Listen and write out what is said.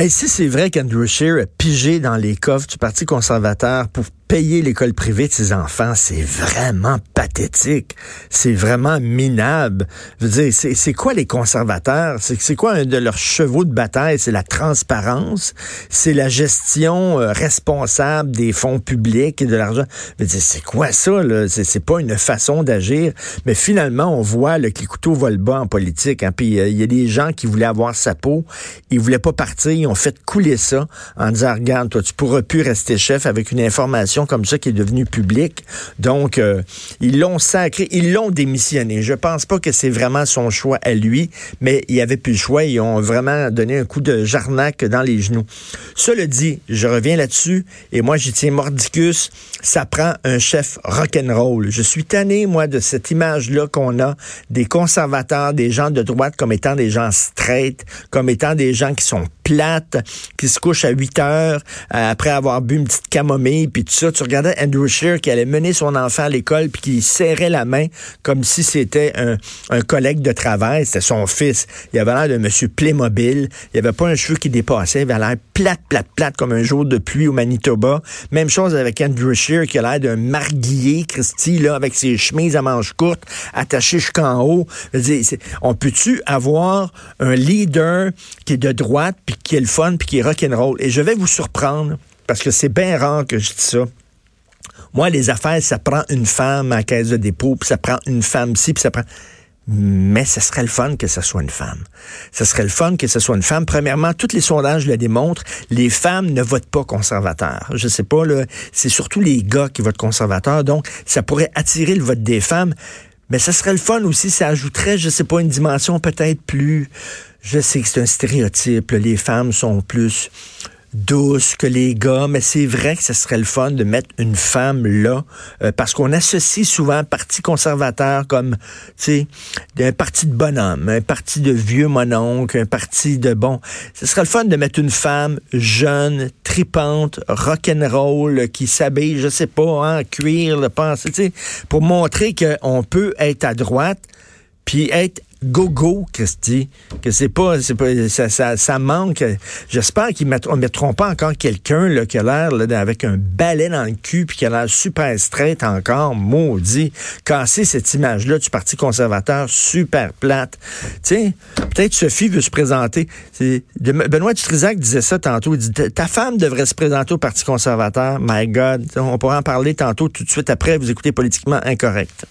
Et si c'est vrai qu'Andrew Scheer a pigé dans les coffres du Parti conservateur pour payer l'école privée de ses enfants, c'est vraiment pathétique. C'est vraiment minable. Je veux dire, c'est quoi les conservateurs? C'est quoi un de leurs chevaux de bataille? C'est la transparence, c'est la gestion euh, responsable des fonds publics et de l'argent? Je veux dire, c'est quoi ça? C'est pas une façon d'agir. Mais finalement, on voit là, que les couteaux volent bas en politique. Hein. Puis euh, il y a des gens qui voulaient avoir sa peau, ils voulaient pas partir, ils ont fait couler ça en disant, regarde, toi, tu pourras plus rester chef avec une information comme ça qui est devenu public. Donc, euh, ils l'ont sacré, ils l'ont démissionné. Je pense pas que c'est vraiment son choix à lui, mais il avait plus le choix. Ils ont vraiment donné un coup de jarnac dans les genoux. Cela dit, je reviens là-dessus, et moi, j'y tiens mordicus, ça prend un chef rock'n'roll. Je suis tanné, moi, de cette image-là qu'on a des conservateurs, des gens de droite comme étant des gens straight, comme étant des gens qui sont plates, qui se couchent à 8 heures euh, après avoir bu une petite camomille, puis tout ça tu regardais Andrew Shear qui allait mener son enfant à l'école puis qui serrait la main comme si c'était un, collègue de travail. C'était son fils. Il avait l'air de monsieur Playmobil. Il avait pas un cheveu qui dépassait. Il avait l'air plate, plate, plate comme un jour de pluie au Manitoba. Même chose avec Andrew Shear qui a l'air d'un marguillier, Christy, là, avec ses chemises à manches courtes attachées jusqu'en haut. on peut-tu avoir un leader qui est de droite puis qui est le fun puis qui est rock'n'roll? Et je vais vous surprendre parce que c'est bien rare que je dis ça. Moi, les affaires, ça prend une femme à caisse de dépôt, puis ça prend une femme ci, puis ça prend... Mais ce serait le fun que ce soit une femme. Ce serait le fun que ce soit une femme. Premièrement, tous les sondages le démontrent, les femmes ne votent pas conservateur. Je sais pas, c'est surtout les gars qui votent conservateur, donc ça pourrait attirer le vote des femmes. Mais ce serait le fun aussi, ça ajouterait, je sais pas, une dimension peut-être plus... Je sais que c'est un stéréotype, les femmes sont plus douce que les gars, mais c'est vrai que ce serait le fun de mettre une femme là, euh, parce qu'on associe souvent parti conservateur comme, tu sais, un parti de bonhomme, un parti de vieux mononcle, un parti de bon. Ce serait le fun de mettre une femme jeune, tripante, rock'n'roll, qui s'habille, je sais pas, en cuir, le sais, pour montrer qu'on peut être à droite, puis être go-go, Christy, que c'est pas, c'est pas, ça, ça, ça manque. J'espère qu'ils mettront, mettront pas encore quelqu'un, qui a l'air, avec un balai dans le cul puis qui a l'air super straight encore, maudit. Casser cette image-là du Parti conservateur super plate. Sais, peut-être Sophie veut se présenter. Benoît Dutrisac disait ça tantôt. Il dit, ta femme devrait se présenter au Parti conservateur. My God. On pourra en parler tantôt tout de suite après. Vous écoutez Politiquement Incorrect.